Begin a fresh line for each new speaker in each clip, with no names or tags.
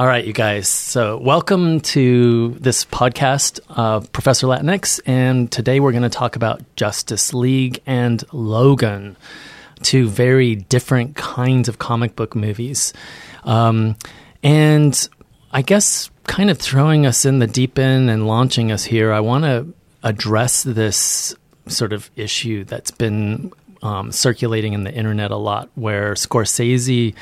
All right, you guys. So, welcome to this podcast, uh, Professor Latinx. And today we're going to talk about Justice League and Logan, two very different kinds of comic book movies. Um, and I guess, kind of throwing us in the deep end and launching us here, I want to address this sort of issue that's been um, circulating in the internet a lot, where Scorsese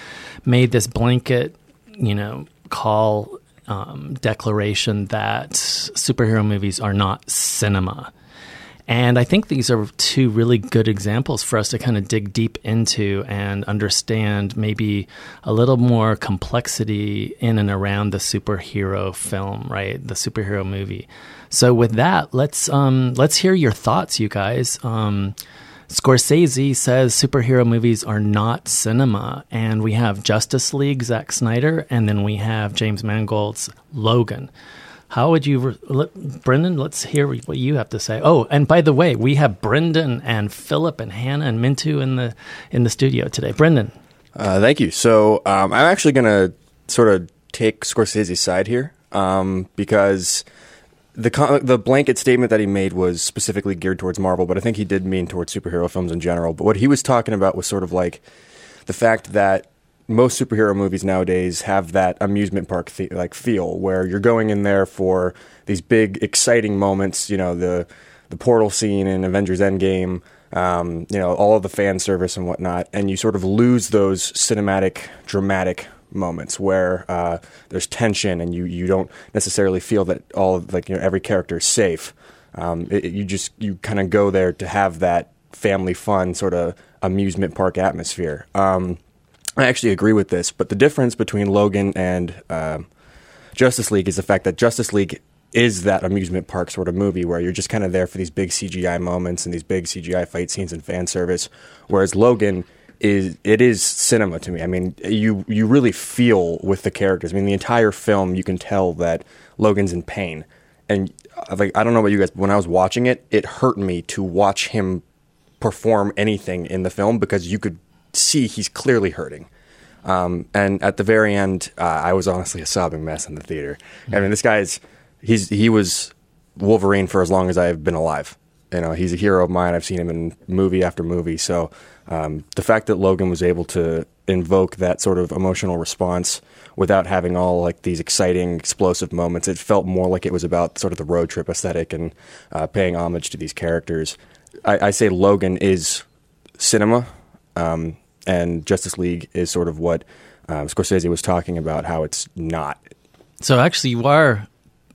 made this blanket, you know, call um, declaration that superhero movies are not cinema. And I think these are two really good examples for us to kind of dig deep into and understand maybe a little more complexity in and around the superhero film, right? The superhero movie. So with that, let's um, let's hear your thoughts, you guys. Um, Scorsese says superhero movies are not cinema, and we have Justice League, Zack Snyder, and then we have James Mangold's Logan. How would you, re- Brendan? Let's hear what you have to say. Oh, and by the way, we have Brendan and Philip and Hannah and Mintu in the in the studio today. Brendan,
uh, thank you. So um, I'm actually going to sort of take Scorsese's side here um, because the the blanket statement that he made was specifically geared towards Marvel, but I think he did mean towards superhero films in general. But what he was talking about was sort of like the fact that most superhero movies nowadays have that amusement park the- like feel where you're going in there for these big exciting moments. You know the the portal scene in Avengers Endgame. Um, you know all of the fan service and whatnot, and you sort of lose those cinematic, dramatic moments where uh, there's tension and you, you don't necessarily feel that all like you know every character is safe. Um, it, you just you kind of go there to have that family fun sort of amusement park atmosphere. Um, I actually agree with this, but the difference between Logan and uh, Justice League is the fact that Justice League is that amusement park sort of movie where you're just kind of there for these big CGI moments and these big CGI fight scenes and fan service, whereas Logan is it is cinema to me. I mean, you you really feel with the characters. I mean, the entire film you can tell that Logan's in pain, and uh, like I don't know about you guys, but when I was watching it, it hurt me to watch him perform anything in the film because you could see he's clearly hurting. Um, and at the very end, uh, I was honestly a sobbing mess in the theater. Mm-hmm. I mean, this guy's he's he was Wolverine for as long as I've been alive. You know, he's a hero of mine. I've seen him in movie after movie. So um, the fact that Logan was able to invoke that sort of emotional response without having all like these exciting, explosive moments, it felt more like it was about sort of the road trip aesthetic and uh, paying homage to these characters. I, I say Logan is cinema, um, and Justice League is sort of what um, Scorsese was talking about, how it's not.
So actually, you are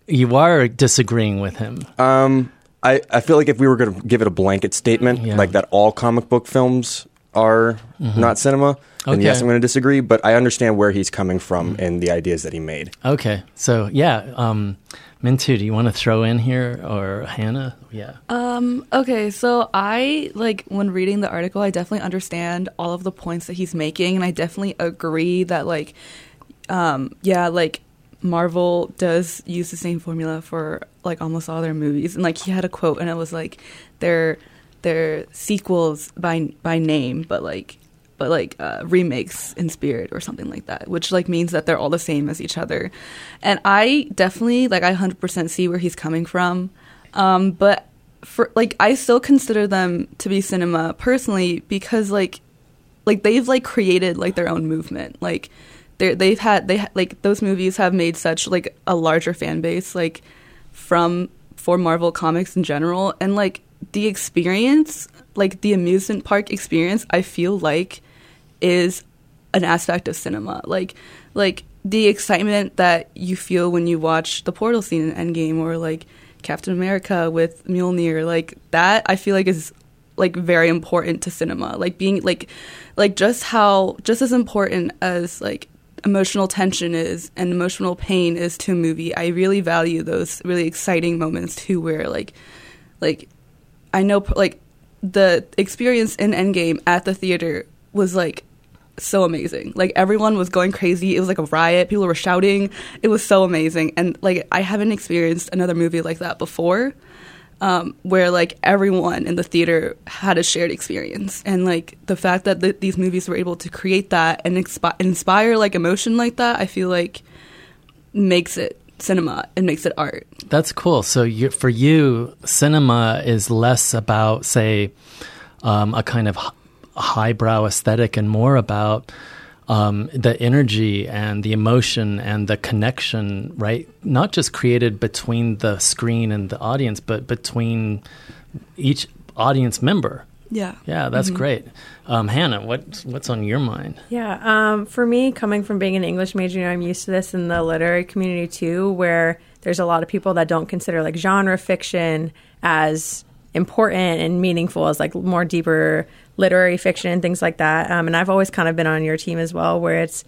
you are disagreeing with him.
Um, I, I feel like if we were going to give it a blanket statement, yeah. like that all comic book films are mm-hmm. not cinema, then okay. yes, I'm going to disagree. But I understand where he's coming from mm-hmm. and the ideas that he made.
Okay, so yeah, um, Mintu, do you want to throw in here or Hannah? Yeah.
Um, okay, so I like when reading the article, I definitely understand all of the points that he's making, and I definitely agree that like, um, yeah, like Marvel does use the same formula for like almost all their movies. And like he had a quote and it was like they're they're sequels by by name, but like but like uh, remakes in spirit or something like that, which like means that they're all the same as each other. And I definitely like I 100% see where he's coming from. Um, but for like I still consider them to be cinema personally because like like they've like created like their own movement. Like they've had they like those movies have made such like a larger fan base like from for Marvel comics in general. And like the experience like the amusement park experience I feel like is an aspect of cinema. Like like the excitement that you feel when you watch the portal scene in Endgame or like Captain America with Mjolnir like that I feel like is like very important to cinema. Like being like like just how just as important as like emotional tension is and emotional pain is to a movie. I really value those really exciting moments too, where like, like, I know like the experience in Endgame at the theater was like so amazing. Like everyone was going crazy. It was like a riot. People were shouting. It was so amazing. And like I haven't experienced another movie like that before um, where like everyone in the theater had a shared experience, and like the fact that these movies were able to create that and expi- inspire like emotion like that, I feel like makes it cinema and makes it art.
That's cool. So you, for you, cinema is less about, say, um, a kind of h- highbrow aesthetic and more about um, the energy and the emotion and the connection, right? Not just created between the screen and the audience, but between each audience member.
Yeah.
Yeah, that's great. Um, Hannah, what what's on your mind?
Yeah, um, for me, coming from being an English major, you know, I'm used to this in the literary community too, where there's a lot of people that don't consider like genre fiction as important and meaningful as like more deeper literary fiction and things like that. Um, and I've always kind of been on your team as well, where it's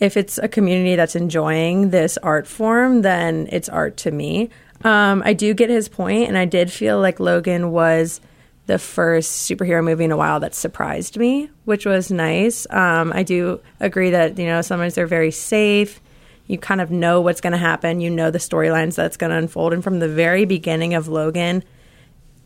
if it's a community that's enjoying this art form, then it's art to me. Um, I do get his point, and I did feel like Logan was the first superhero movie in a while that surprised me, which was nice. Um, I do agree that you know sometimes they're very safe. You kind of know what's going to happen. You know the storylines that's going to unfold, and from the very beginning of Logan,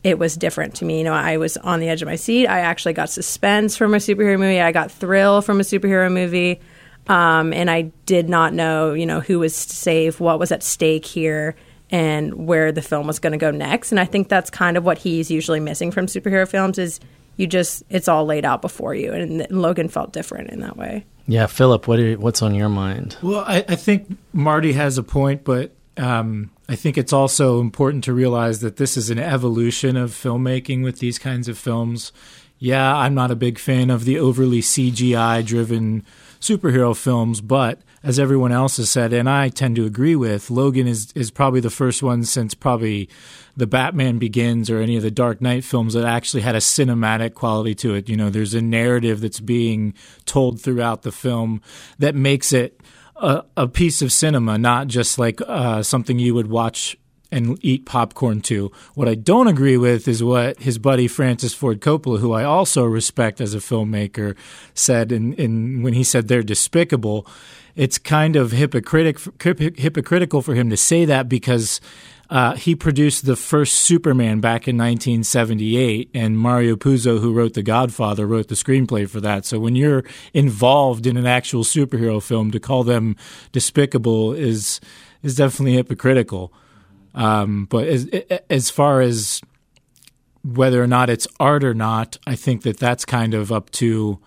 it was different to me. You know, I was on the edge of my seat. I actually got suspense from a superhero movie. I got thrill from a superhero movie. Um, and I did not know, you know, who was safe, what was at stake here, and where the film was going to go next. And I think that's kind of what he's usually missing from superhero films is you just it's all laid out before you. And, and Logan felt different in that way.
Yeah, Philip, what are, what's on your mind?
Well, I, I think Marty has a point, but um, I think it's also important to realize that this is an evolution of filmmaking with these kinds of films. Yeah, I'm not a big fan of the overly CGI driven superhero films, but as everyone else has said, and I tend to agree with, Logan is, is probably the first one since probably the Batman Begins or any of the Dark Knight films that actually had a cinematic quality to it. You know, there's a narrative that's being told throughout the film that makes it a, piece of cinema, not just like uh, something you would watch and eat popcorn to. What I don't agree with is what his buddy Francis Ford Coppola, who I also respect as a filmmaker, said in, in when he said they're despicable. It's kind of hypocritic, hypocritical for him to say that because uh, he produced the first Superman back in 1978, and Mario Puzo, who wrote The Godfather, wrote the screenplay for that. So when you're involved in an actual superhero film, to call them despicable is is definitely hypocritical. Um, but as as far as whether or not it's art or not, I think that that's kind of up to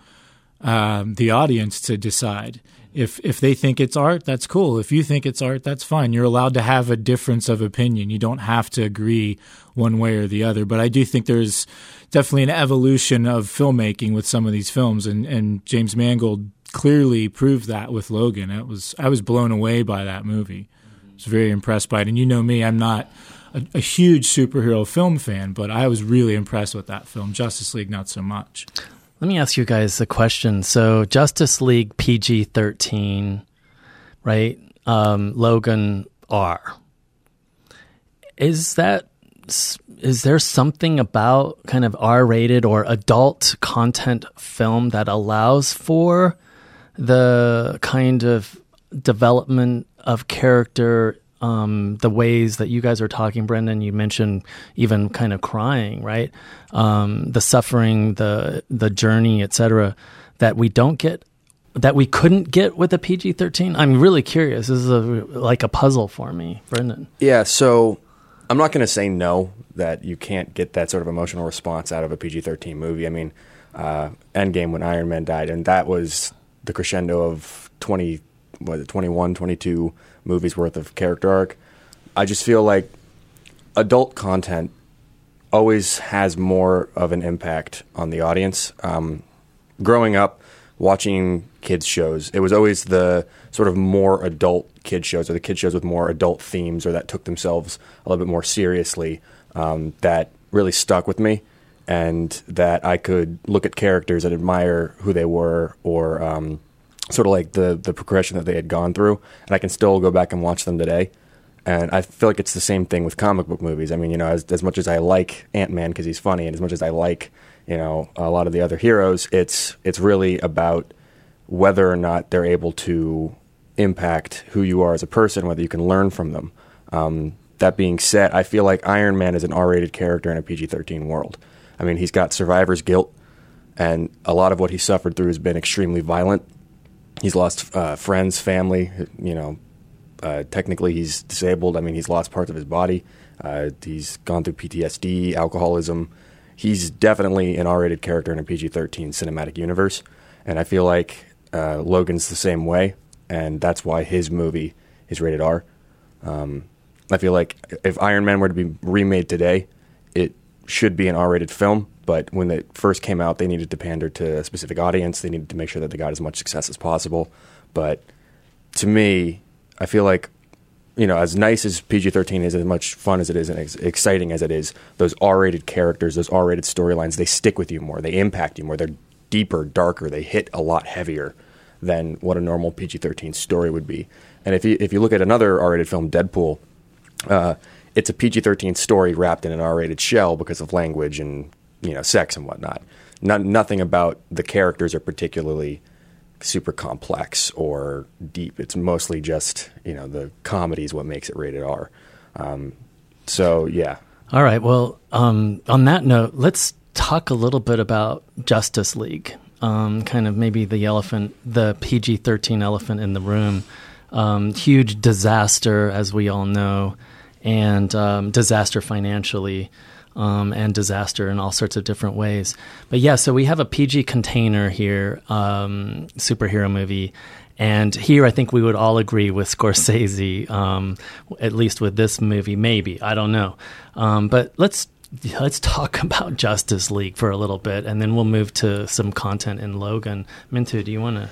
um, the audience to decide. If if they think it's art, that's cool. If you think it's art, that's fine. You're allowed to have a difference of opinion. You don't have to agree one way or the other. But I do think there's definitely an evolution of filmmaking with some of these films, and and James Mangold clearly proved that with Logan. It was I was blown away by that movie. Was very impressed by it. And you know me, I'm not a, a huge superhero film fan, but I was really impressed with that film. Justice League, not so much.
Let me ask you guys a question. So, Justice League PG 13, right? Um, Logan R. Is that is there something about kind of R-rated or adult content film that allows for the kind of development of character um, the ways that you guys are talking, Brendan. You mentioned even kind of crying, right? Um, the suffering, the the journey, etc. That we don't get, that we couldn't get with a PG thirteen. I'm really curious. This is a, like a puzzle for me, Brendan.
Yeah, so I'm not going to say no that you can't get that sort of emotional response out of a PG-13 movie. I mean, uh, Endgame when Iron Man died, and that was the crescendo of 20, it 21, 22 movies worth of character arc. I just feel like adult content always has more of an impact on the audience. Um, growing up, watching kids shows, it was always the sort of more adult kid shows or the kid shows with more adult themes or that took themselves a little bit more seriously um, that really stuck with me and that I could look at characters and admire who they were or um, sort of like the the progression that they had gone through and I can still go back and watch them today. And I feel like it's the same thing with comic book movies. I mean, you know, as, as much as I like Ant Man because he's funny, and as much as I like, you know, a lot of the other heroes, it's it's really about whether or not they're able to impact who you are as a person, whether you can learn from them. Um, that being said, I feel like Iron Man is an R-rated character in a PG-13 world. I mean, he's got survivor's guilt, and a lot of what he suffered through has been extremely violent. He's lost uh, friends, family, you know, Uh, technically, he's disabled. I mean, he's lost parts of his body. Uh, he's gone through PTSD, alcoholism. He's definitely an R-rated character in a PG-13 cinematic universe, and I feel like uh, Logan's the same way, and that's why his movie is rated R. Um, I feel like if Iron Man were to be remade today, it should be an R-rated film. But when it first came out, they needed to pander to a specific audience. They needed to make sure that they got as much success as possible. But to me, I feel like you know, as nice as PG 13 is, as much fun as it is, and as exciting as it is, those R rated characters, those R rated storylines, they stick with you more. They impact you more. They're deeper, darker. They hit a lot heavier than what a normal PG 13 story would be. And if you, if you look at another R rated film, Deadpool, uh, it's a PG 13 story wrapped in an R rated shell because of language and, you know, sex and whatnot. Not, nothing about the characters are particularly super complex or deep. It's mostly just you know the comedy is what makes it rated R. Um, so yeah.
All right. Well, um, on that note, let's talk a little bit about Justice League. Um, kind of maybe the elephant, the PG thirteen elephant in the room. Um, huge disaster, as we all know, and um, disaster financially um, and disaster in all sorts of different ways. But yeah, so we have a PG container here, um, superhero movie. And here, I think we would all agree with Scorsese, um, at least with this movie. Maybe I don't know, um, but let's let's talk about Justice League for a little bit, and then we'll move to some content in Logan. Mintu, do you want to?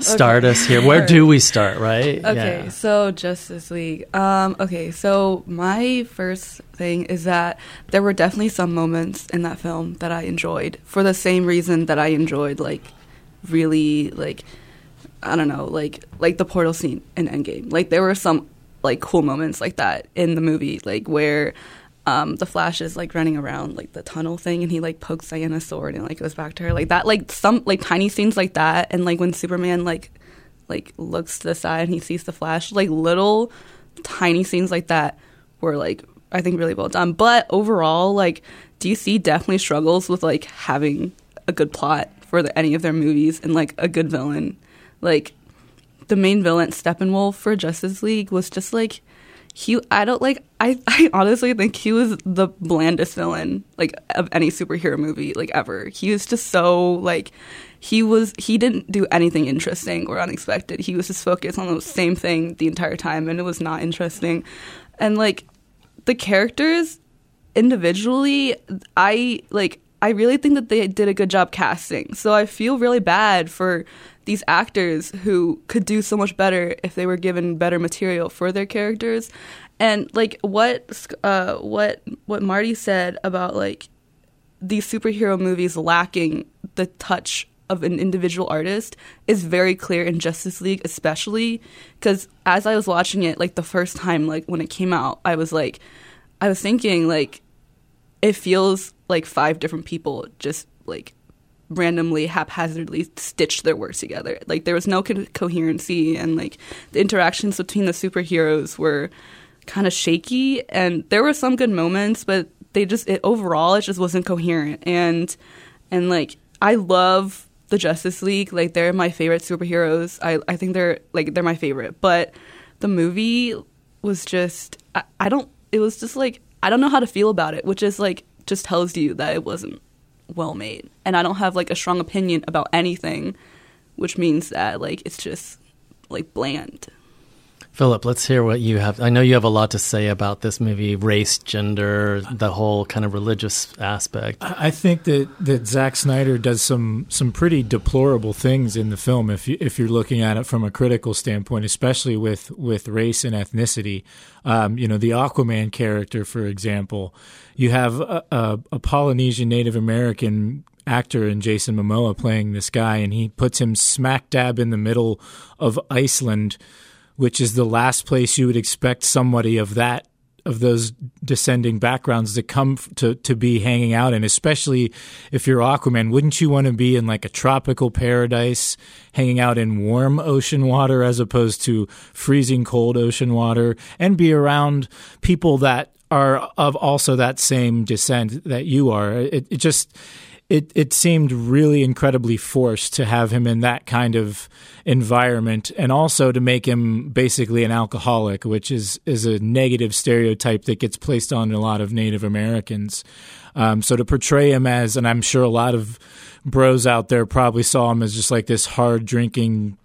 Start
Okay.
us here. Where do we start, right?
Okay,
Yeah.
so Justice League. Um, okay, so my first thing is that there were definitely some moments in that film that I enjoyed for the same reason that I enjoyed like really like I don't know, like like the portal scene in Endgame. Like there were some like cool moments like that in the movie, like where um, the Flash is like running around like the tunnel thing, and he like pokes Diana's sword and like goes back to her, like that, like some like tiny scenes like that, and like when Superman like like looks to the side and he sees the Flash, like little tiny scenes like that were like I think really well done. But overall, like DC definitely struggles with like having a good plot for the, any of their movies and like a good villain. Like the main villain Steppenwolf for Justice League was just like he I don't like I, I honestly think he was the blandest villain like of any superhero movie like ever. He was just so like he was he didn't do anything interesting or unexpected. He was just focused on the same thing the entire time and it was not interesting. And like the characters individually I like I really think that they did a good job casting. So I feel really bad for these actors who could do so much better if they were given better material for their characters. And like what uh, what what Marty said about like these superhero movies lacking the touch of an individual artist is very clear in Justice League, especially because as I was watching it, like the first time, like when it came out, I was like, I was thinking like it feels like five different people just like randomly haphazardly stitched their work together. Like there was no co- coherency and like the interactions between the superheroes were kind of shaky and there were some good moments but they just it overall it just wasn't coherent. And and like i love the justice league. Like they're my favorite superheroes. I i think they're like they're my favorite. But the movie was just I, I don't it was just like i don't know how to feel about it which is like just tells you that it wasn't well made. And i don't have like a strong opinion about anything which means that like it's just like bland
Philip, let's hear what you have. I know you have a lot to say about this movie, race, gender, the whole kind of religious aspect.
I think that, that Zack Snyder does some some pretty deplorable things in the film if you, if you're looking at it from a critical standpoint, especially with, with race and ethnicity. Um, you know, the Aquaman character, for example, you have a, a, a Polynesian Native American actor in Jason Momoa playing this guy, and he puts him smack dab in the middle of Iceland, which is the last place you would expect somebody of that of those descending backgrounds to come to to be hanging out in, especially if you're Aquaman. Wouldn't you want to be in like a tropical paradise, hanging out in warm ocean water as opposed to freezing cold ocean water, and be around people that are of also that same descent that you are? It, it just it it seemed really incredibly forced to have him in that kind of environment, and also to make him basically an alcoholic, which is is a negative stereotype that gets placed on a lot of Native Americans. Um, so to portray him as, and I'm sure a lot of bros out there probably saw him as just like this hard drinking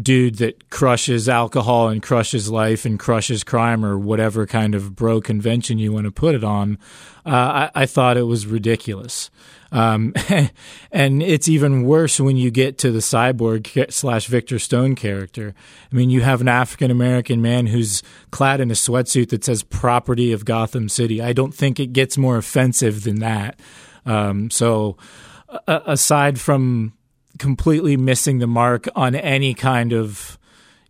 dude that crushes alcohol and crushes life and crushes crime or whatever kind of bro convention you want to put it on. Uh, I, I, thought it was ridiculous. Um, and it's even worse when you get to the cyborg slash Victor Stone character. I mean, you have an African American man who's clad in a sweatsuit that says property of Gotham City. I don't think it gets more offensive than that. Um, so, uh, aside from completely missing the mark on any kind of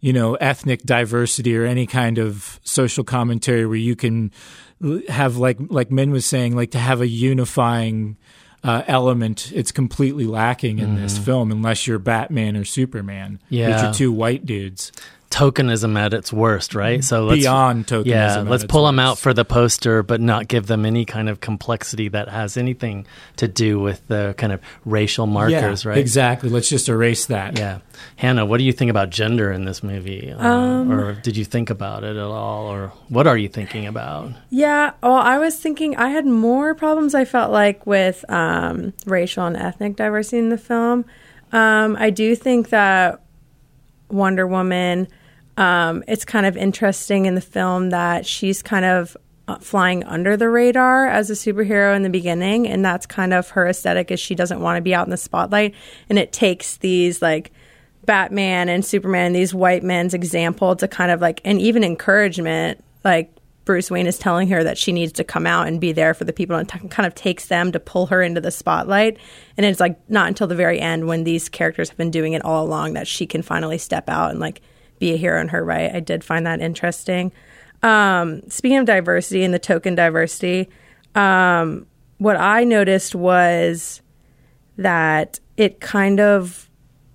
you know ethnic diversity or any kind of social commentary where you can have like like Min was saying like to have a unifying uh, element it's completely lacking in mm-hmm. this film unless you're Batman or Superman
yeah.
which are two white dudes
tokenism at its worst, right?
So let's, beyond tokenism.
Yeah, let's pull them out for the poster, but not give them any kind of complexity that has anything to do with the kind of racial markers,
yeah,
right?
Exactly. Let's just erase that.
Yeah, Hannah, what do you think about gender in this movie, uh, um, or did you think about it at all, or what are you thinking about?
Yeah, well, I was thinking I had more problems. I felt like with um, racial and ethnic diversity in the film. Um, I do think that Wonder Woman um, it's kind of interesting in the film that she's kind of uh, flying under the radar as a superhero in the beginning, and that's kind of her aesthetic. Is she doesn't want to be out in the spotlight, and it takes these like Batman and Superman, these white men's example to kind of like, and even encouragement, like Bruce Wayne is telling her that she needs to come out and be there for the people and t- kind of takes them to pull her into the spotlight. And it's like not until the very end when these characters have been doing it all along that she can finally step out and like be a hero in her right. I did find that interesting. Um, speaking of diversity and the token diversity, um, what I noticed was that it kind of,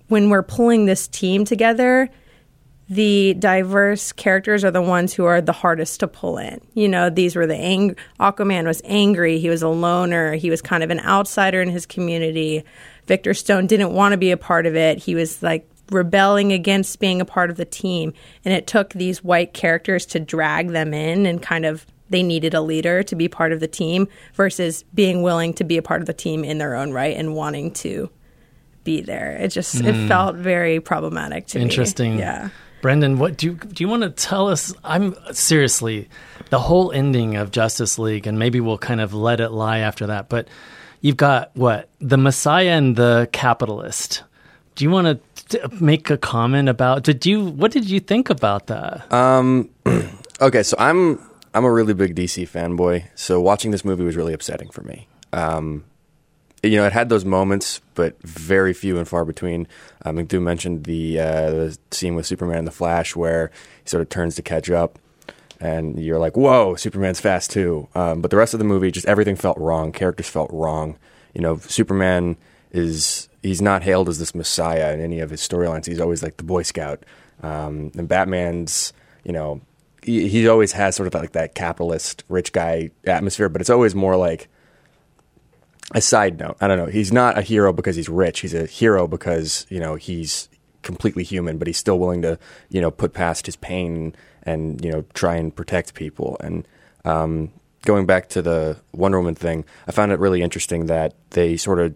when we're pulling this team together, the diverse characters are the ones who are the hardest to pull in. You know, these were the ang- Aquaman was angry. He was a loner. He was kind of an outsider in his community. Victor Stone didn't want to be a part of it. He was like rebelling against being a part of the team. And it took these white characters to drag them in and kind of they needed a leader to be part of the team versus being willing to be a part of the team in their own right and wanting to be there. It just mm. it hmm. felt very problematic to
Interesting.
me. Interesting. Yeah.
Brendan, what do you, do you want to tell us? I'm seriously the whole ending of Justice League, and maybe we'll kind of let it lie after that. But you've got what the Messiah and the capitalist. Do you want to make a comment about? Did you? What did you think about that?
Um. okay, so I'm I'm a really big DC fanboy. So watching this movie was really upsetting for me. Um, you know, it had those moments, but very few and far between. Um, mentioned the, uh, the scene with Superman and the Flash where he sort of turns to catch up, and you're like, "Whoa, Superman's fast too." Um, but the rest of the movie, just everything felt wrong. Characters felt wrong. You know, Superman is he's not hailed as this messiah in any of his storylines. He's always like the Boy Scout. Um, and Batman's, you know, he, he, always has sort of like that capitalist rich guy atmosphere, but it's always more like a side note. I don't know. He's not a hero because he's rich. He's a hero because you know he's completely human, but he's still willing to you know put past his pain and you know try and protect people. And um, going back to the Wonder Woman thing, I found it really interesting that they sort of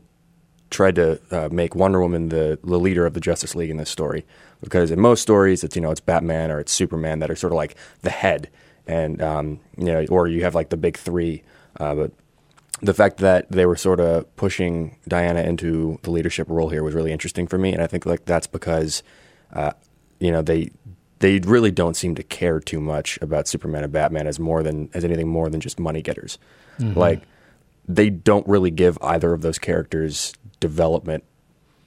tried to uh, make Wonder Woman the, the leader of the Justice League in this story because in most stories it's you know it's Batman or it's Superman that are sort of like the head and um, you know or you have like the big three uh, but the fact that they were sort of pushing Diana into the leadership role here was really interesting for me, and I think like that's because, uh, you know, they they really don't seem to care too much about Superman and Batman as more than as anything more than just money getters. Mm-hmm. Like they don't really give either of those characters development.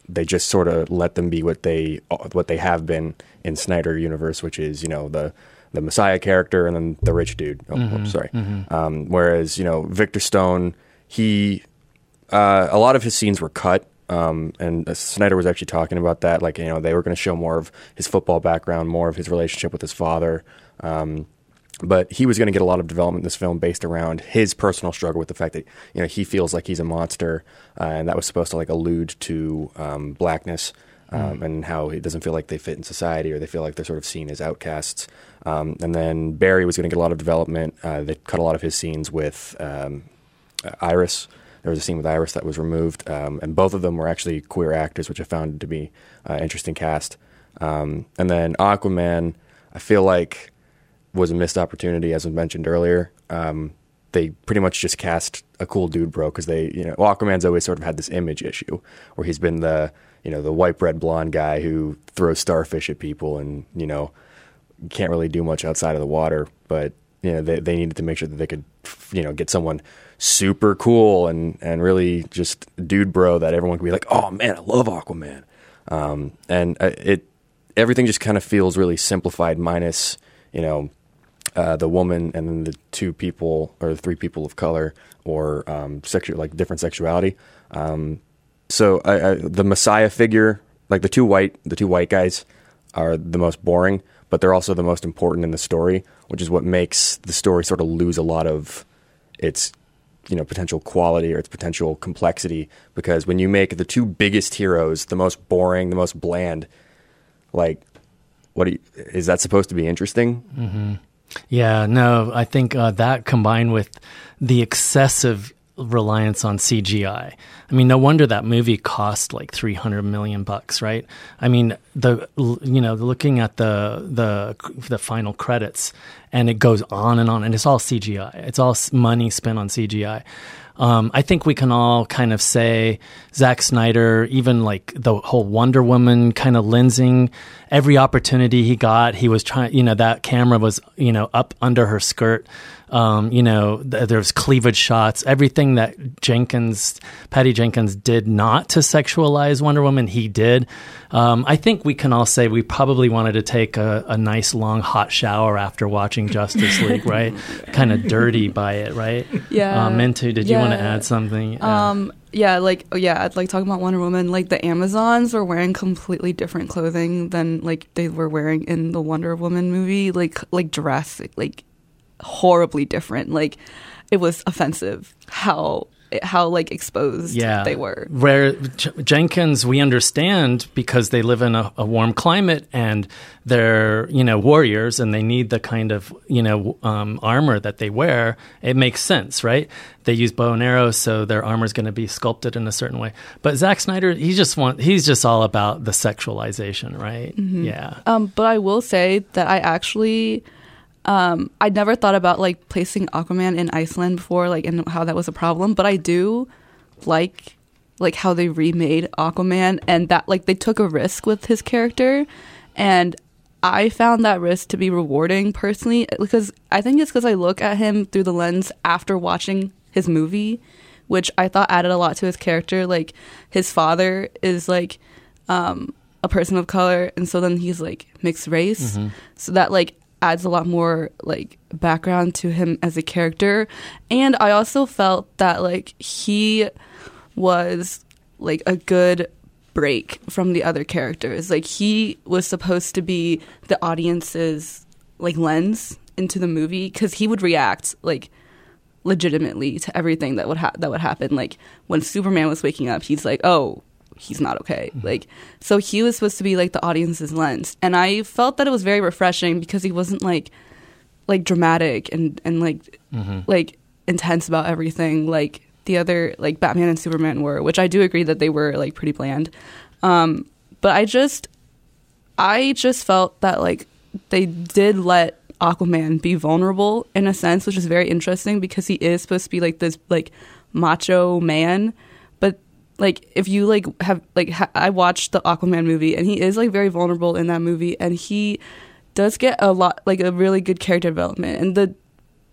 They just sort of let them be what they what they have been in Snyder universe, which is you know the the Messiah character and then the rich dude. Oh, mm-hmm. sorry. Mm-hmm. Um, whereas you know Victor Stone he uh, a lot of his scenes were cut. Um, and uh, Snyder was actually talking about that, like you know they were going to show more of his football background, more of his relationship with his father, um, but he was going to get a lot of development in this film based around his personal struggle with the fact that you know he feels like he's a monster, uh, and that was supposed to like allude to um, blackness um, and how he doesn't feel like they fit in society or they feel like they're sort of seen as outcasts. Um, and then Barry was going to get a lot of development. Uh, they cut a lot of his scenes with um, uh, Iris. There was a scene with Iris that was removed, um, and both of them were actually queer actors, which I found to be uh, interesting cast. Um, and then Aquaman, I feel like was a missed opportunity, as was mentioned earlier. Um, they pretty much just cast a cool dude, bro, because they, you know, well, Aquaman's always sort of had this image issue where he's been the, you know, the white bread blonde guy who throws starfish at people and, you know, can't really do much outside of the water. But, you know, they, they needed to make sure that they could, you know, get someone super cool and, and really just dude bro that everyone could be like, oh man, I love Aquaman. Um, and uh, it, everything just kind of feels really simplified minus, you know, uh, the woman and then the two people or the three people of color or um, like different sexuality. Um, so I, I, the Messiah figure, like the two white the two white guys, are the most boring, but they're also the most important in the story, which is what makes the story sort of lose a lot of its you know potential quality or its potential complexity because when you make the two biggest heroes the most boring, the most bland, like what you, is that supposed to be interesting?
Yeah, no, I think uh, that combined with the excessive reliance on CGI. I mean, no wonder that movie cost like 300 million bucks, right? I mean, the you know, looking at the the the final credits and it goes on and on and it's all CGI. It's all money spent on CGI. Um, I think we can all kind of say Zack Snyder, even like the whole Wonder Woman kind of lensing, every opportunity he got, he was trying, you know, that camera was, you know, up under her skirt. Um, you know, th- there was cleavage shots, everything that Jenkins, Patty Jenkins did not to sexualize Wonder Woman, he did. Um, I think we can all say we probably wanted to take a, a nice long hot shower after watching Justice League, right? kind of dirty by it, right?
Yeah.
Um, Mintu, did you want to add something? Yeah.
Um, yeah, like oh, yeah, like talking about Wonder Woman, like the Amazons were wearing completely different clothing than like they were wearing in the Wonder Woman movie, like like drastic, like horribly different. Like it was offensive how how like exposed
yeah,
they were.
Where J- Jenkins, we understand because they live in a, a warm climate and they're you know warriors and they need the kind of you know um, armor that they wear. It makes sense, right? They use bow and arrows, so their armor is going to be sculpted in a certain way. But Zack Snyder, he just want he's just all about the sexualization, right? Yeah.
Um, but I will say that I actually, um, I never thought about like placing Aquaman in Iceland before, like, and how that was a problem. But I do like, like how they remade Aquaman and that like they took a risk with his character, and I found that risk to be rewarding personally because I think it's because I look at him through the lens after watching his movie, which I thought added a lot to his character. Like his father is like um, a person of color, and so then he's like mixed race, so that like adds a lot more like background to him as a character. And I also felt that like he was like a good break from the other characters. Like he was supposed to be the audience's like lens into the movie because he would react like legitimately to everything that would ha- that would happen. Like when Superman was waking up, he's like, "Oh, he's not okay." Like so he was supposed to be like the audience's lens, and I felt that it was very refreshing because he wasn't like like dramatic and and like like intense about everything like the other like Batman and Superman were, which I do agree that they were like pretty bland. Um, but I just I just felt that like they did let Aquaman be vulnerable in a sense, which is very interesting because he is supposed to be like this like macho man, like if you like have like ha- I watched the Aquaman movie and he is like very vulnerable in that movie and he does get a lot like a really good character development and the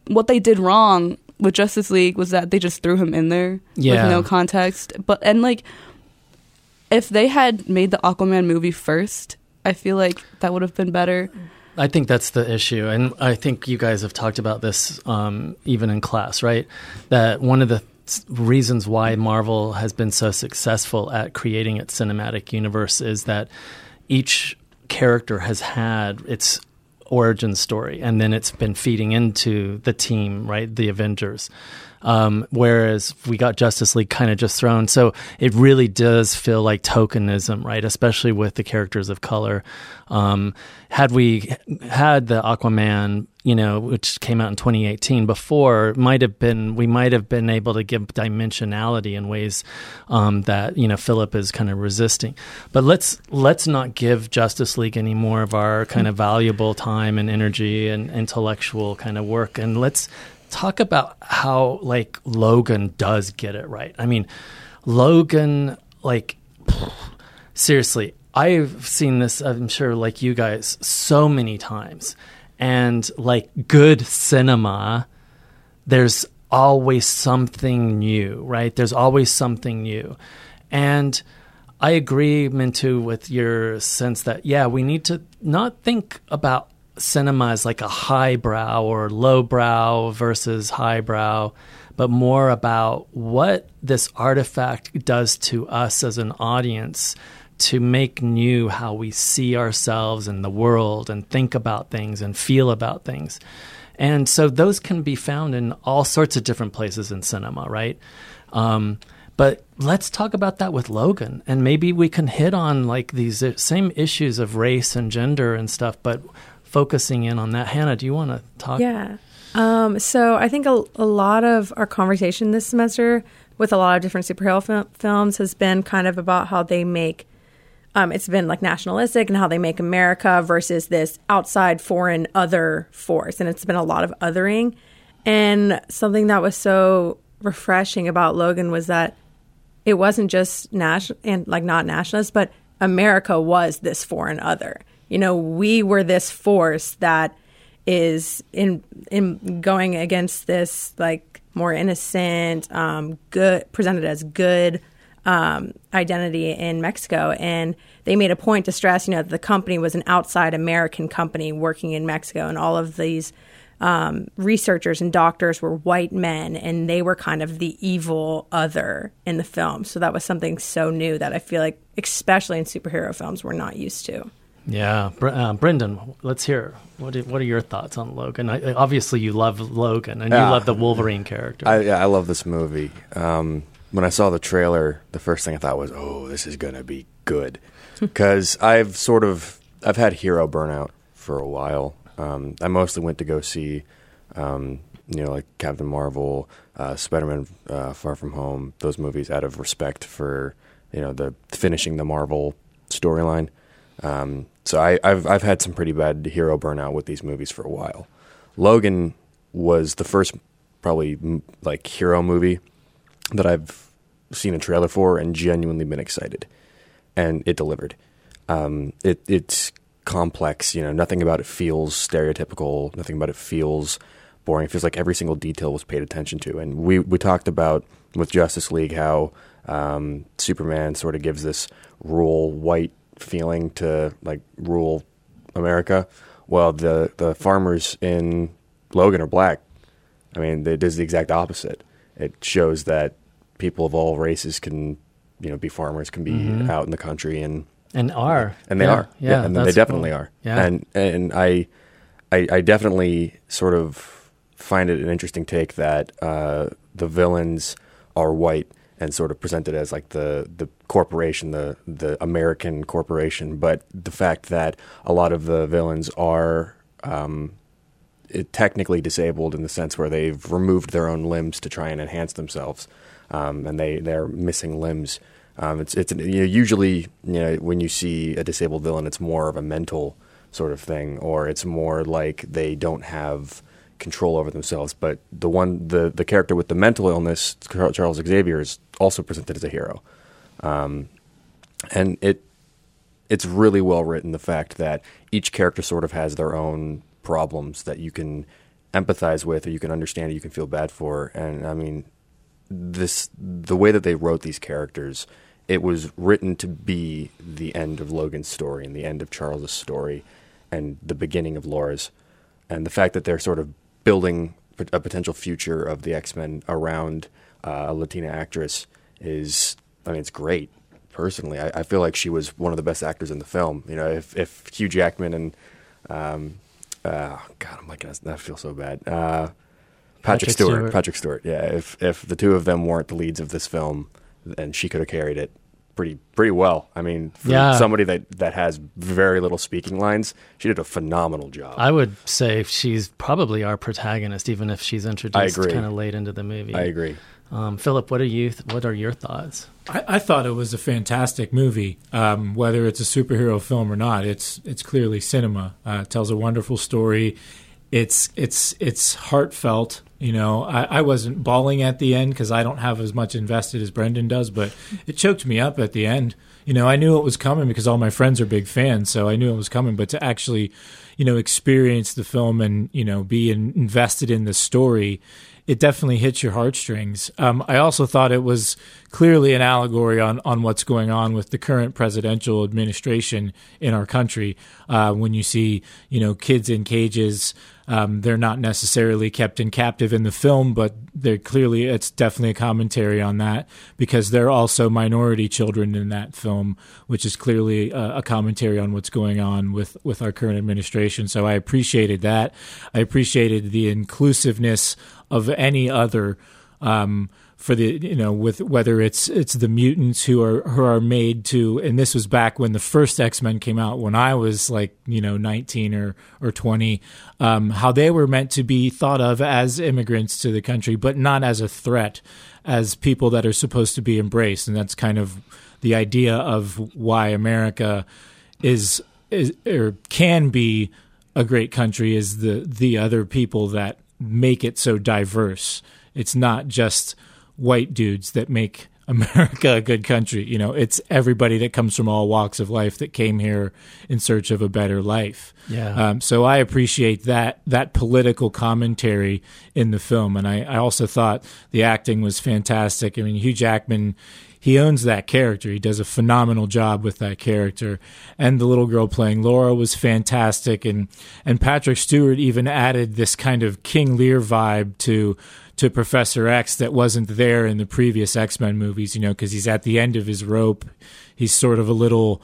what they did wrong with Justice League was that they just threw him in there
Yeah.
with no context. But and like if they had made the Aquaman movie first, I feel like that would have been better.
I think that's the issue, and I think you guys have talked about this um, even in class, right? That one of the reasons why Marvel has been so successful at creating its cinematic universe is that each character has had its origin story, and then it's been feeding into the team, right? The Avengers. Um, whereas we got Justice League kind of just thrown. So it really does feel like tokenism, right? Especially with the characters of color. Um, had we had the Aquaman, you know, which came out in 2018 before, might have been, we might have been able to give dimensionality in ways um, that, you know, Philip is kind of resisting. But let's, let's not give Justice League any more of our kind of valuable time and energy and intellectual kind of work. And let's, talk about how like Logan does get it right. I mean, Logan, like, seriously, I've seen this, I'm sure, like you guys, so many times. And like good cinema, there's always something new, right? There's always something new. And I agree, Mintu, with your sense that, yeah, we need to not think about cinema is like a highbrow or lowbrow versus highbrow, but more about what this artifact does to us as an audience to make new how we see ourselves and the world and think about things and feel about things. And so those can be found in all sorts of different places in cinema, right? Um, but let's talk about that with Logan, and maybe we can hit on like these same issues of race and gender and stuff, but focusing in on that. Hannah, do you want to talk?
Yeah. Um, so I think a, a, lot of our conversation this semester with a lot of different superhero fil- films has been kind of about how they make. Um, it's been like nationalistic and how they make America versus this outside foreign other force, and it's been a lot of othering. And something that was so refreshing about Logan was that it wasn't just national and like not nationalist, but America was this foreign other you know, we were this force that is in in going against this like more innocent, um, good presented as good um, identity in Mexico, and they made a point to stress, you know, the company was an outside American company working in Mexico, and all of these um, researchers and doctors were white men, and they were kind of the evil other in the film. So that was something so new that I feel like, especially in superhero films, we're not used to.
Yeah, uh, Brendan, let's hear. What are, what are your thoughts on Logan? I, obviously, you love Logan and you love the Wolverine character.
I, yeah, I love this movie. Um, when I saw the trailer, the first thing I thought was, "Oh, this is going to be good," because I've sort of I've had hero burnout for a while. Um, I mostly went to go see, um, you know, like Captain Marvel, uh, Spider Man, uh, Far From Home, those movies out of respect for you know the finishing the Marvel storyline. Um, so I, have I've had some pretty bad hero burnout with these movies for a while. Logan was the first probably like hero movie that I've seen a trailer for and genuinely been excited, and it delivered. Um, it, it's complex, you know. Nothing about it feels stereotypical. Nothing about it feels boring. It feels like every single detail was paid attention to. And we we talked about with Justice League how um, Superman sort of gives this rural white feeling to like rural America. Well, the the farmers in Logan are black. I mean, it does the exact opposite. It shows that people of all races can, you know, be farmers, can be mm-hmm. out in the country and
and are
and they
yeah,
are yeah, yeah and they definitely cool. are
yeah.
and and I, I, I definitely sort of find it an interesting take that uh, the villains are white and sort of presented as like the the corporation, the the American corporation. But the fact that a lot of the villains are um, technically disabled in the sense where they've removed their own limbs to try and enhance themselves, um, and they they're missing limbs. Um, it's it's you know, usually you know when you see a disabled villain, it's more of a mental sort of thing, or it's more like they don't have control over themselves. But the one, the the character with the mental illness, Charles Xavier, is also presented as a hero, um, and it it's really well written. The fact that each character sort of has their own problems that you can empathize with, or you can understand, or you can feel bad for. And I mean, this the way that they wrote these characters. It was written to be the end of Logan's story and the end of Charles's story and the beginning of Laura's and the fact that they're sort of building a potential future of the X Men around uh, a Latina actress is, I mean, it's great. Personally, I, I, feel like she was one of the best actors in the film. You know, if, if Hugh Jackman and um, oh God, I'm like that feels so bad. Uh, Patrick,
Patrick
Stewart,
Stewart.
Patrick Stewart. Yeah, if if the two of them weren't the leads of this film, then she could have carried it pretty pretty well. I mean, for
Yeah.
somebody that that has very little speaking lines, she did a phenomenal job.
I would say she's probably our protagonist, even if she's introduced kind of late into the movie.
I agree.
Um, Philip, what are you? What are your thoughts?
I, I thought it was a fantastic movie. Um, whether it's a superhero film or not, it's it's clearly cinema. Uh, it tells a wonderful story. It's it's it's heartfelt. You know, I, I wasn't bawling at the end because I don't have as much invested as Brendan does, but it choked me up at the end. You know, I knew it was coming because all my friends are big fans, so I knew it was coming. But to actually, you know, experience the film and you know be in, invested in the story, it definitely hits your heartstrings. Um, I also thought it was clearly an allegory on, on what's going on with the current presidential administration in our country. Uh, when you see, you know, kids in cages, um, they're not necessarily kept in captive in the film, but they're clearly it's definitely a commentary on that because they're also minority children in that film, which is clearly a, a commentary on what's going on with with our current administration. So I appreciated that. I appreciated the inclusiveness of any other. Um, for the you know with whether it's it's the mutants who are who are made to and this was back when the first X-Men came out when I was like you know 19 or or 20 um, how they were meant to be thought of as immigrants to the country but not as a threat as people that are supposed to be embraced. And that's kind of the idea of why America is is or can be a great country is the the other people that make it so diverse. It's not just white dudes that make America a good country. You know, it's everybody that comes from all walks of life that came here in search of a better life.
Yeah.
Um, so I appreciate that that political commentary in the film, and I, I also thought the acting was fantastic. I mean, Hugh Jackman. He owns that character. He does a phenomenal job with that character. And the little girl playing Laura was fantastic. And, and Patrick Stewart even added this kind of King Lear vibe to to Professor X that wasn't there in the previous X Men movies, you know, because he's at the end of his rope. He's sort of a little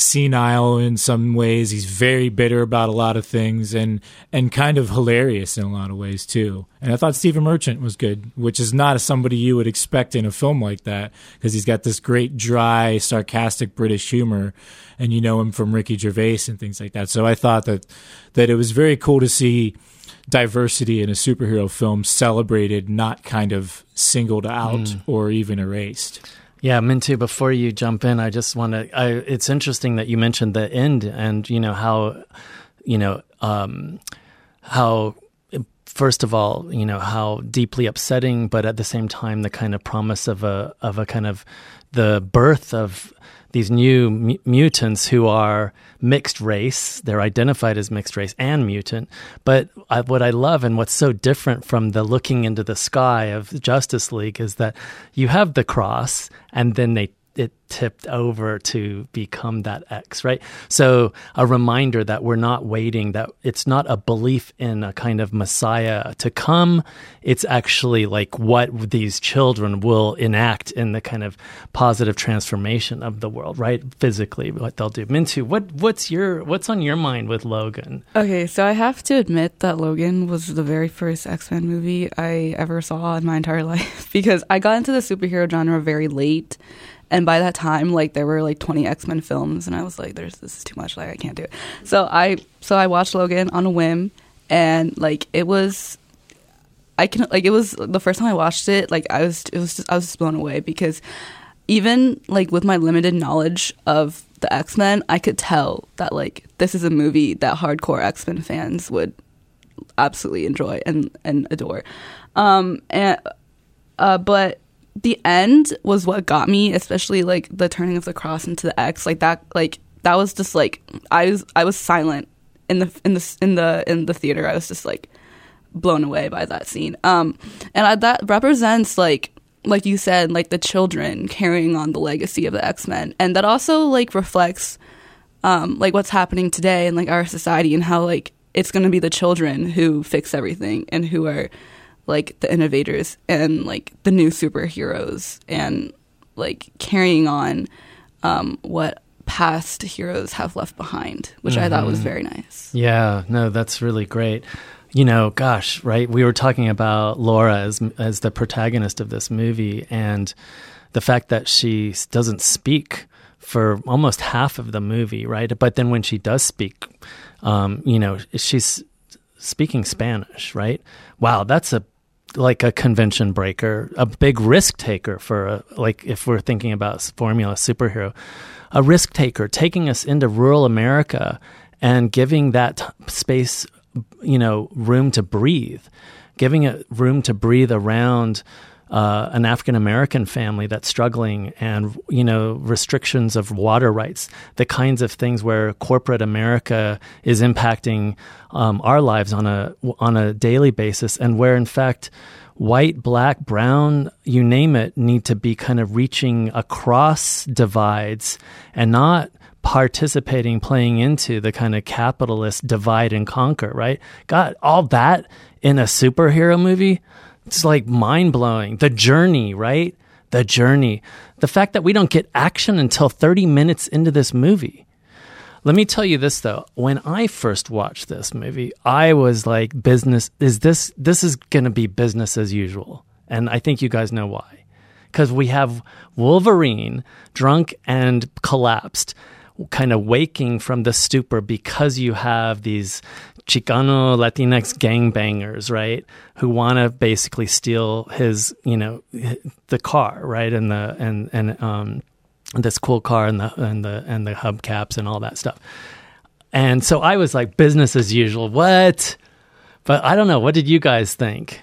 senile in some ways. He's very bitter about a lot of things and and kind of hilarious in a lot of ways too. And I thought Stephen Merchant was good, which is not somebody you would expect in a film like that because he's got this great dry, sarcastic British humor, and you know him from Ricky Gervais and things like that. So I thought that that it was very cool to see diversity in a superhero film celebrated, not kind of singled out mm. or even erased.
Yeah, Mintu, before you jump in, I just want to. I, it's interesting that you mentioned the end and, you know, how, you know, um, how, first of all, you know, how deeply upsetting, but at the same time, the kind of promise of a, of a kind of the birth of these new mu- mutants who are mixed race. They're identified as mixed race and mutant. But I, what I love and what's so different from the looking into the sky of Justice League is that you have the cross and then they it tipped over to become that X, right? So a reminder that we're not waiting, that it's not a belief in a kind of Messiah to come. It's actually like what these children will enact in the kind of positive transformation of the world, right? Physically, what they'll do. Mintu, what what's your what's on your mind with Logan?
Okay, so I have to admit that Logan was the very first X Men movie I ever saw in my entire life because I got into the superhero genre very late. And by that time, like there were like 20 X Men films, and I was like, "There's this is too much. Like I can't do it." So I so I watched Logan on a whim, and like it was, I can like it was the first time I watched it. Like I was it was just I was just blown away because even like with my limited knowledge of the X Men, I could tell that like this is a movie that hardcore X Men fans would absolutely enjoy and and adore. Um, and uh, but the end was what got me, especially like the turning of the cross into the X. Like that, like that was just like I was I was silent in the in the in the in the theater. I was just like blown away by that scene. Um, and I, that represents like like you said, like the children carrying on the legacy of the X Men, and that also like reflects um, like what's happening today in like our society and how like it's going to be the children who fix everything and who are like the innovators and like the new superheroes and like carrying on um, what past heroes have left behind, which I thought was
Mm-hmm.
very nice.
Yeah, no, that's really great. You know, gosh, right? We were talking about Laura as as the protagonist of this movie, and the fact that she doesn't speak for almost half of the movie, right? But then when she does speak, um, you know, she's speaking Spanish, right? Wow, that's a like a convention breaker, a big risk taker for a, like if we're thinking about formula superhero, a risk taker taking us into rural America and giving that t- space, you know, room to breathe, giving it room to breathe around uh, an African American family that's struggling, and you know restrictions of water rights, the kinds of things where corporate America is impacting um, our lives on a on a daily basis, and where in fact white, black, brown, you name it, need to be kind of reaching across divides and not participating, playing into the kind of capitalist divide and conquer, right? God, all that in a superhero movie, it's like mind blowing. The journey, right? The journey. The fact that we don't get action until 30 minutes into this movie. Let me tell you this though. When I first watched this movie, I was like, business is this, this is going to be business as usual. And I think you guys know why. Because we have Wolverine drunk and collapsed, kind of waking from the stupor because you have these Chicano Latinx gangbangers, right? Who want to basically steal his, you know, the car, right? And the, and, and, um, this cool car and the and the and the hubcaps and all that stuff. And so I was like business as usual. What? But I don't know. What did you guys think?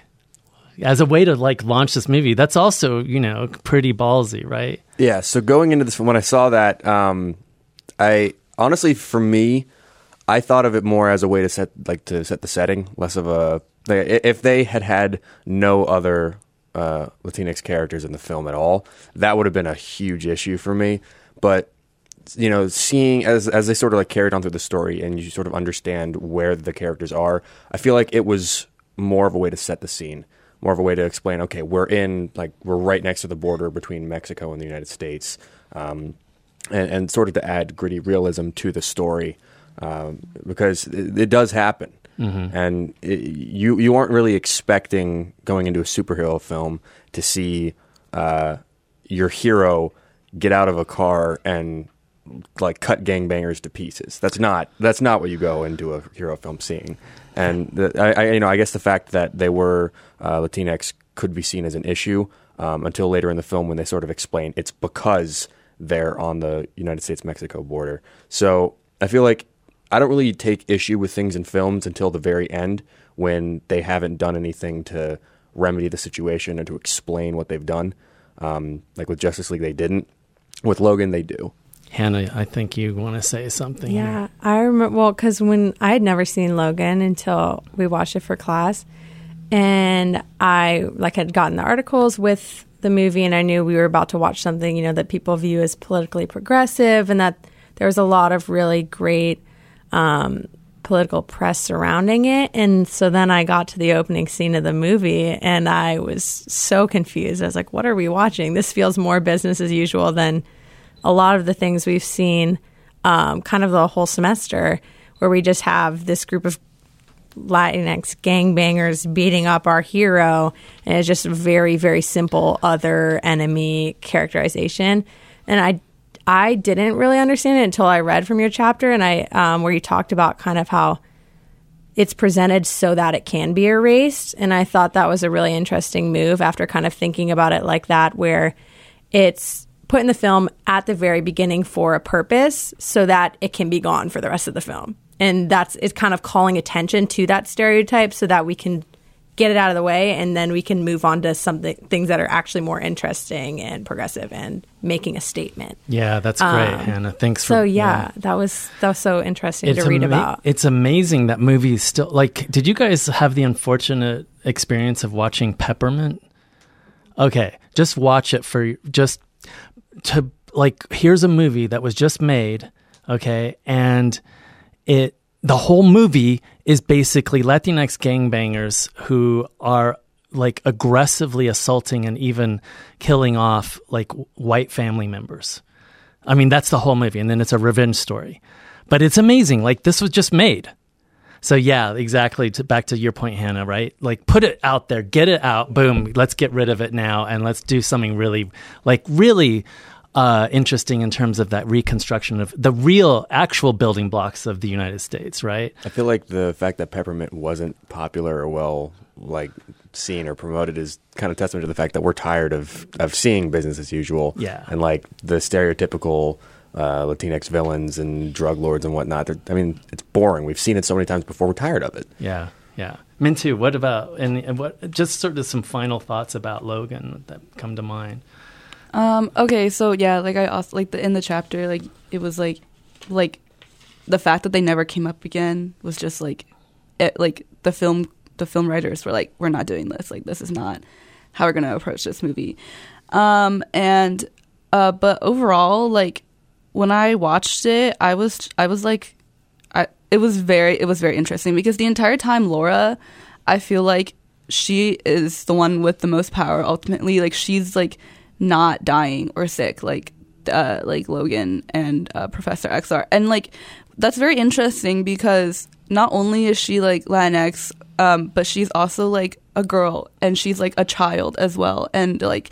As a way to like launch this movie, that's also you know pretty ballsy, right?
Yeah. So going into this, when I saw that, um, I honestly, for me, I thought of it more as a way to set like to set the setting, less of a. If they had had no other uh, Latinx characters in the film at all, that would have been a huge issue for me. But you know, seeing as as they sort of like carried on through the story, and you sort of understand where the characters are, I feel like it was more of a way to set the scene, more of a way to explain. Okay, we're in like we're right next to the border between Mexico and the United States, um, and, and sort of to add gritty realism to the story um, because it, it does happen. And it, you you aren't really expecting going into a superhero film to see uh, your hero get out of a car and like cut gangbangers to pieces. That's not that's not what you go into a hero film seeing. And the, I, I you know I guess the fact that they were uh, Latinx could be seen as an issue um, until later in the film when they sort of explain it's because they're on the United States Mexico border. So I feel like I don't really take issue with things in films until the very end when they haven't done anything to remedy the situation and to explain what they've done. Um, like with Justice League, they didn't. With Logan, they do.
Hannah, I think you want to say something. here.
Yeah, I remember. Well, because when I had never seen Logan until we watched it for class, and I like had gotten the articles with the movie, and I knew we were about to watch something, you know, that people view as politically progressive, and that there was a lot of really great um, political press surrounding it. And so then I got to the opening scene of the movie, and I was so confused. I was like, "What are we watching? This feels more business as usual than." a lot of the things we've seen um, kind of the whole semester where we just have this group of Latinx gangbangers beating up our hero, and it's just very, very simple other enemy characterization. And I, I didn't really understand it until I read from your chapter, and I um, where you talked about kind of how it's presented so that it can be erased, and I thought that was a really interesting move after kind of thinking about it like that, where it's put in the film at the very beginning for a purpose so that it can be gone for the rest of the film. And that's it's kind of calling attention to that stereotype so that we can get it out of the way and then we can move on to something things that are actually more interesting and progressive and making a statement.
Yeah, that's great, um, Hannah. Thanks for
So yeah, that was that was so interesting to read
ama-
about.
It's amazing that movies still like. Did you guys have the unfortunate experience of watching Peppermint? Okay, just watch it for just to like. Here's a movie that was just made. Okay, and it the whole movie is basically Latinx gangbangers who are like aggressively assaulting and even killing off like white family members I mean, that's the whole movie, and then it's a revenge story. But it's amazing. Like this was just made. So yeah, exactly. To, back to your point, Hannah. Right? Like put it out there, get it out. Boom. Let's get rid of it now, and let's do something really, like really uh, interesting in terms of that reconstruction of the real, actual building blocks of the United States. Right?
I feel like the fact that Peppermint wasn't popular or well like seen or promoted is kind of testament to the fact that we're tired of of seeing business as usual.
Yeah.
And like the stereotypical uh, Latinx villains and drug lords and whatnot. They're, I mean, it's boring. We've seen it so many times before. We're tired of it.
Yeah. Yeah. Mintu, what about and, and what? Just sort of some final thoughts about Logan that come to mind.
Um, okay, so yeah, like I also like the in the chapter, like it was like like the fact that they never came up again was just like it like the film the film writers were like, We're not doing this, like this is not how we're gonna approach this movie. Um and uh but overall, like when I watched it, I was I was like I it was very it was very interesting because the entire time Laura, I feel like she is the one with the most power ultimately. Like she's like not dying or sick like uh, like Logan and uh, Professor are, and like that's very interesting because not only is she like Latinx, um, but she's also like a girl and she's like a child as well, and like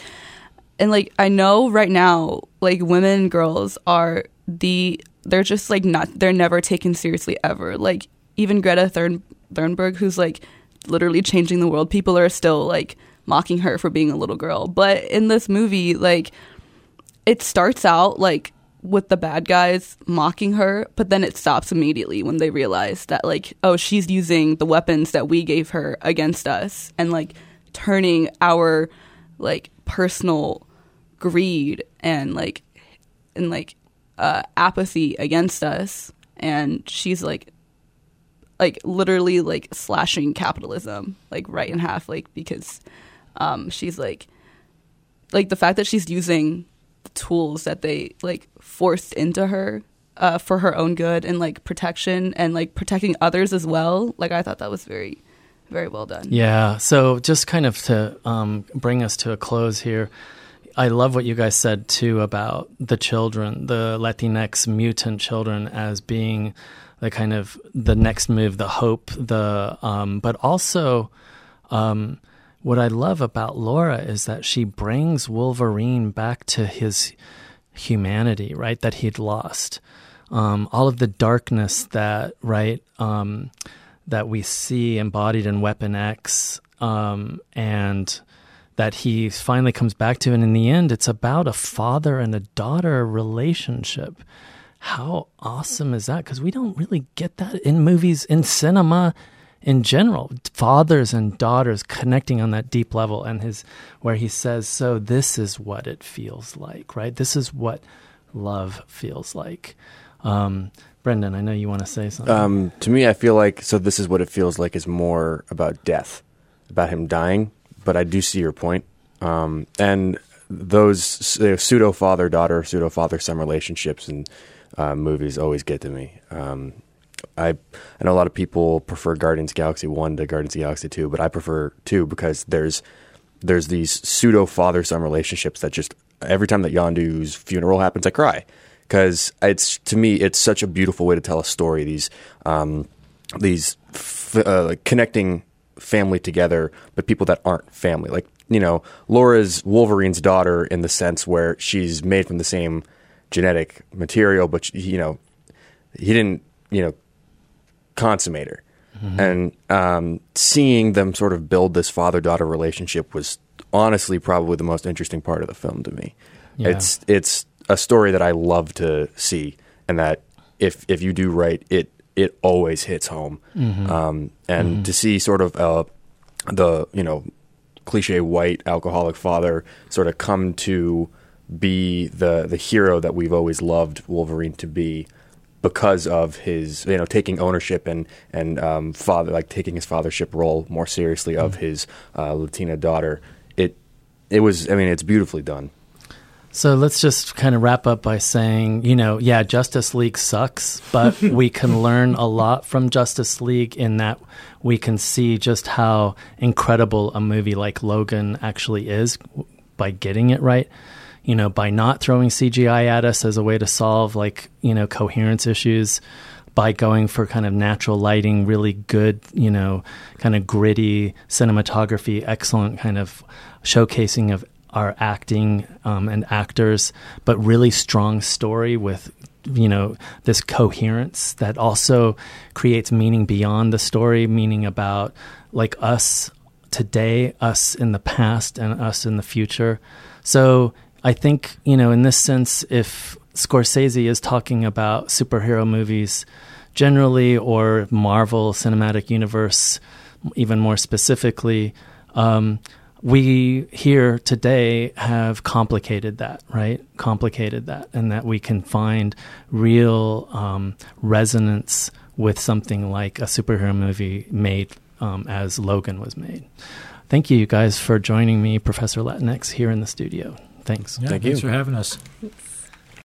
and like I know right now like women and girls are the they're just like not they're never taken seriously ever. Like even Greta Thurn, Thunberg, who's like literally changing the world, people are still like mocking her for being a little girl. But in this movie, like it starts out like with the bad guys mocking her, but then it stops immediately when they realize that like, oh, she's using the weapons that we gave her against us and like turning our like personal greed and like and like uh, apathy against us and she's like like literally like slashing capitalism like right in half like because um she's like like the fact that she's using tools that they like forced into her uh for her own good and like protection and like protecting others as well like i thought that was very very well done
Yeah. So just kind of to um, bring us to a close here, I love what you guys said too about the children, the Latinx mutant children, as being the kind of the next move, the hope, the um, but also. Um, what I love about Laura is that she brings Wolverine back to his humanity, right? That he'd lost. Um, all of the darkness that, right, um, that we see embodied in Weapon X, um, and that he finally comes back to. And in the end, it's about a father and a daughter relationship. How awesome is that? Because we don't really get that in movies, in cinema in general fathers and daughters connecting on that deep level and his where he says so this is what it feels like right this is what love feels like um, brendan i know you want to say something
Um, to me, I feel like so. This is what it feels like is more about death, about him dying. But I do see your point. Um, and those pseudo father daughter, pseudo father son relationships and uh, movies always get to me. Um, I I know a lot of people prefer Guardians Galaxy one to Guardians of Galaxy two, but I prefer two because there's there's these pseudo father son relationships that just every time that Yondu's funeral happens, I cry because it's to me it's such a beautiful way to tell a story. These um, these f- uh, like connecting family together, but people that aren't family. Like you know, Laura's Wolverine's daughter in the sense where she's made from the same genetic material, but she, you know, he didn't you know consummate her. And um, seeing them sort of build this father daughter relationship was honestly probably the most interesting part of the film to me.
Yeah.
It's it's a story that I love to see, and that if if you do right, it it always hits home. Um, and to see sort of uh, the you know cliche white alcoholic father sort of come to be the the hero that we've always loved Wolverine to be because of his you know taking ownership and and um, father like taking his fathership role more seriously of his uh, Latina daughter. It it was I mean it's beautifully done.
So let's just kind of wrap up by saying, you know, yeah, Justice League sucks, but we can learn a lot from Justice League in that we can see just how incredible a movie like Logan actually is by getting it right. You know, by not throwing CGI at us as a way to solve like, you know, coherence issues, by going for kind of natural lighting, really good, you know, kind of gritty cinematography, excellent kind of showcasing of our acting um, and actors, but really strong story with you know this coherence that also creates meaning beyond the story meaning about like us today us in the past and us in the future. So i think you know in this sense if scorsese is talking about superhero movies generally or marvel cinematic universe even more specifically um, we here today have complicated that, right? Complicated that, and that we can find real um, resonance with something like a superhero movie made um, as Logan was made. Thank you, you guys, for joining me, Professor Latinx, here in the studio. Thanks.
Yeah,
Thank
thanks
you.
for having us.
Thanks.